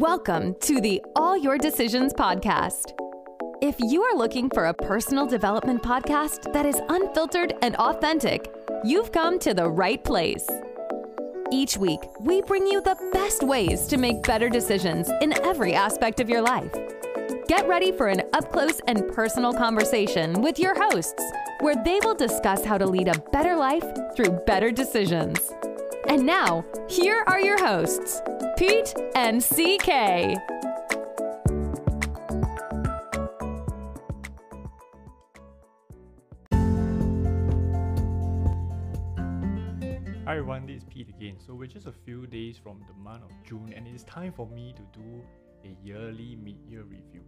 Welcome to the All Your Decisions podcast. If you are looking for a personal development podcast that is unfiltered and authentic, you've come to the right place. Each week, we bring you the best ways to make better decisions in every aspect of your life. Get ready for an up close and personal conversation with your hosts, where they will discuss how to lead a better life through better decisions. And now, here are your hosts, Pete and CK. Hi everyone, this is Pete again. So we're just a few days from the month of June and it is time for me to do a yearly mid-year review.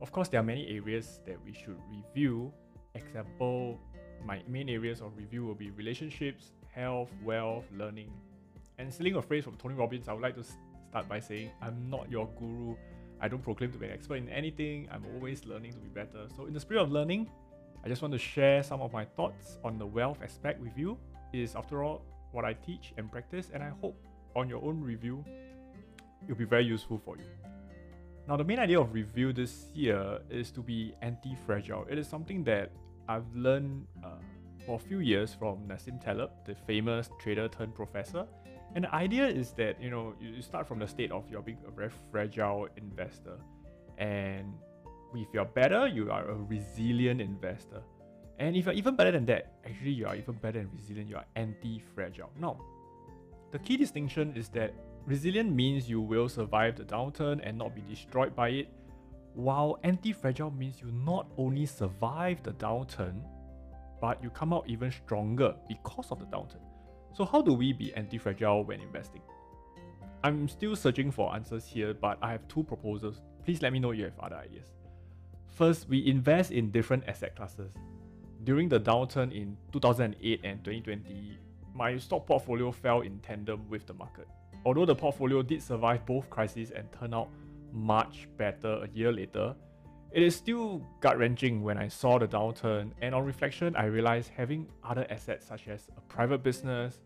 Of course, there are many areas that we should review. Example, my main areas of review will be relationships, health, wealth, learning. And stealing a phrase from Tony Robbins, I would like to start by saying, I'm not your guru. I don't proclaim to be an expert in anything. I'm always learning to be better. So, in the spirit of learning, I just want to share some of my thoughts on the wealth aspect with you. It is, after all, what I teach and practice, and I hope on your own review, it'll be very useful for you. Now, the main idea of review this year is to be anti fragile. It is something that I've learned uh, for a few years from Nassim Taleb, the famous trader turned professor. And the idea is that you know you start from the state of you're being a very fragile investor, and if you're better, you are a resilient investor. And if you're even better than that, actually you are even better and resilient, you are anti-fragile. Now, the key distinction is that resilient means you will survive the downturn and not be destroyed by it, while anti-fragile means you not only survive the downturn, but you come out even stronger because of the downturn. So how do we be anti-fragile when investing? I'm still searching for answers here, but I have two proposals. Please let me know you have other ideas. First, we invest in different asset classes during the downturn in 2008 and 2020, my stock portfolio fell in tandem with the market. Although the portfolio did survive both crises and turn out much better a year later, it is still gut wrenching when I saw the downturn, and on reflection, I realized having other assets such as a private business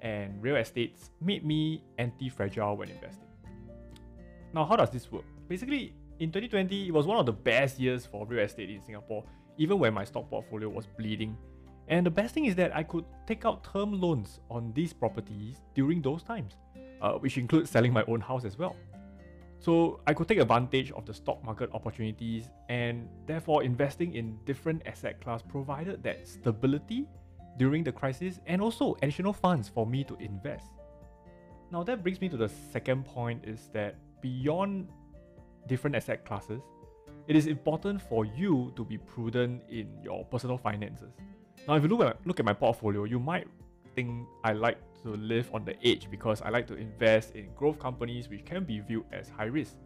and real estates made me anti fragile when investing. Now, how does this work? Basically, in 2020, it was one of the best years for real estate in Singapore even when my stock portfolio was bleeding. And the best thing is that I could take out term loans on these properties during those times, uh, which includes selling my own house as well. So I could take advantage of the stock market opportunities and therefore investing in different asset class provided that stability during the crisis and also additional funds for me to invest. Now that brings me to the second point is that beyond different asset classes, it is important for you to be prudent in your personal finances. Now, if you look at look at my portfolio, you might think I like to live on the edge because I like to invest in growth companies which can be viewed as high risk.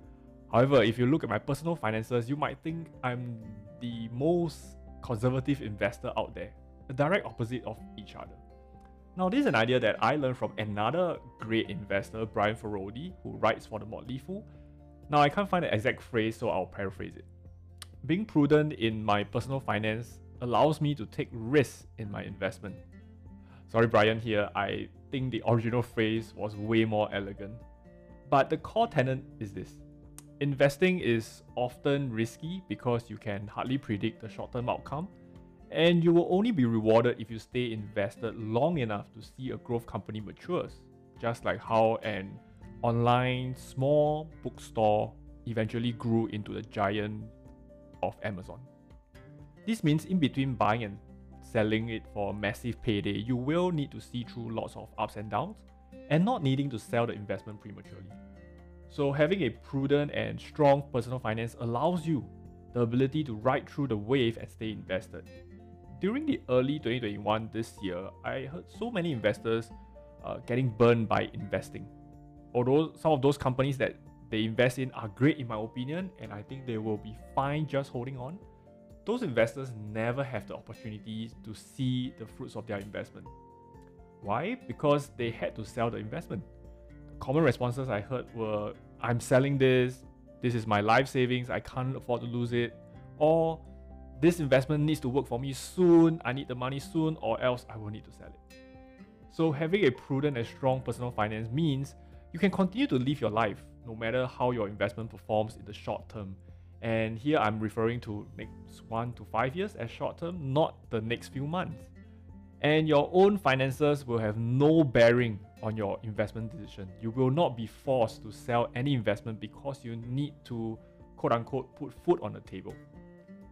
However, if you look at my personal finances, you might think I'm the most conservative investor out there, the direct opposite of each other. Now, this is an idea that I learned from another great investor, Brian Feroldi, who writes for the Motley Fool, now, I can't find the exact phrase, so I'll paraphrase it. Being prudent in my personal finance allows me to take risks in my investment. Sorry, Brian, here, I think the original phrase was way more elegant. But the core tenet is this investing is often risky because you can hardly predict the short term outcome, and you will only be rewarded if you stay invested long enough to see a growth company matures, just like how an online small bookstore eventually grew into the giant of Amazon. This means in between buying and selling it for a massive payday, you will need to see through lots of ups and downs and not needing to sell the investment prematurely. So, having a prudent and strong personal finance allows you the ability to ride through the wave and stay invested. During the early 2021 this year, I heard so many investors uh, getting burned by investing although some of those companies that they invest in are great in my opinion, and I think they will be fine just holding on, those investors never have the opportunity to see the fruits of their investment. Why? Because they had to sell the investment. The common responses I heard were I'm selling this, this is my life savings, I can't afford to lose it, or this investment needs to work for me soon, I need the money soon, or else I will need to sell it. So, having a prudent and strong personal finance means you can continue to live your life no matter how your investment performs in the short term. And here I'm referring to next one to five years as short term, not the next few months. And your own finances will have no bearing on your investment decision. You will not be forced to sell any investment because you need to quote unquote put food on the table.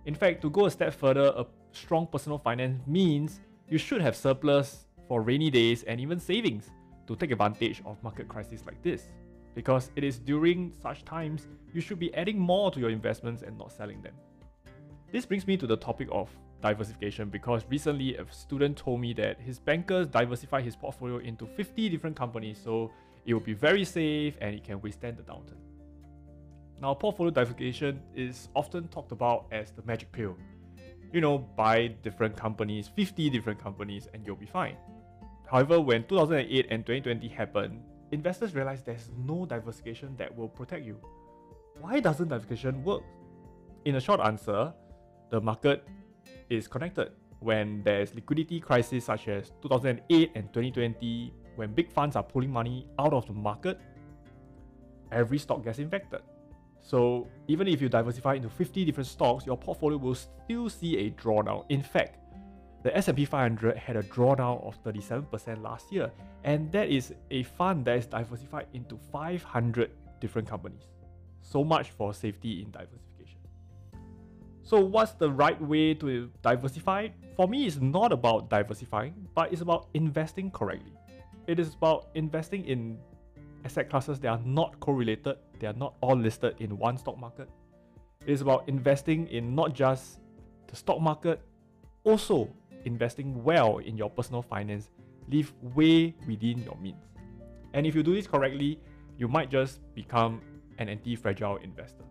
In fact, to go a step further, a strong personal finance means you should have surplus for rainy days and even savings to take advantage of market crises like this. Because it is during such times you should be adding more to your investments and not selling them. This brings me to the topic of diversification because recently a student told me that his bankers diversified his portfolio into 50 different companies so it will be very safe and it can withstand the downturn. Now, portfolio diversification is often talked about as the magic pill. You know, buy different companies, 50 different companies, and you'll be fine. However, when 2008 and 2020 happened, investors realize there's no diversification that will protect you. Why doesn't diversification work? In a short answer, the market is connected. When there's liquidity crisis such as 2008 and 2020, when big funds are pulling money out of the market, every stock gets infected. So even if you diversify into 50 different stocks, your portfolio will still see a drawdown. In fact, the S&P 500 had a drawdown of 37% last year, and that is a fund that is diversified into 500 different companies. So much for safety in diversification. So what's the right way to diversify? For me, it's not about diversifying, but it's about investing correctly. It is about investing in asset classes that are not correlated, they are not all listed in one stock market. It is about investing in not just the stock market, also investing well in your personal finance, live way within your means. And if you do this correctly, you might just become an anti fragile investor.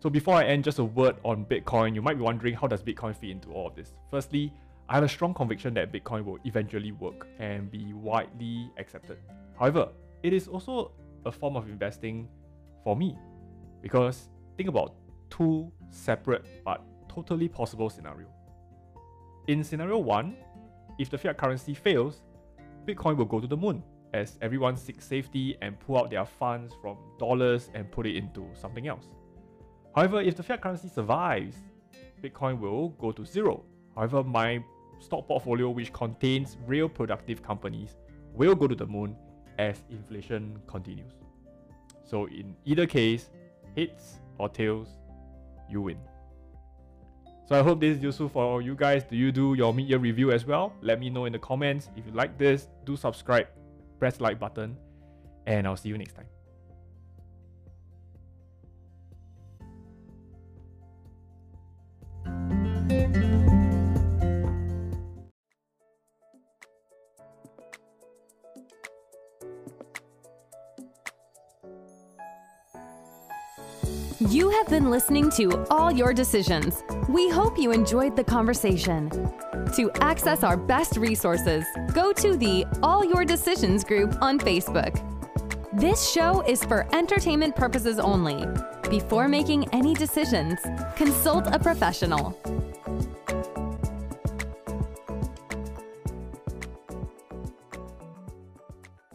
So, before I end, just a word on Bitcoin. You might be wondering how does Bitcoin fit into all of this? Firstly, I have a strong conviction that Bitcoin will eventually work and be widely accepted. However, it is also a form of investing for me because think about two separate but totally possible scenarios. In scenario 1, if the fiat currency fails, Bitcoin will go to the moon as everyone seeks safety and pull out their funds from dollars and put it into something else. However, if the fiat currency survives, Bitcoin will go to zero. However, my stock portfolio, which contains real productive companies, will go to the moon as inflation continues. So, in either case, heads or tails, you win. So, I hope this is useful for you guys. Do you do your mid year review as well? Let me know in the comments. If you like this, do subscribe, press like button, and I'll see you next time. You have been listening to All Your Decisions. We hope you enjoyed the conversation. To access our best resources, go to the All Your Decisions group on Facebook. This show is for entertainment purposes only. Before making any decisions, consult a professional.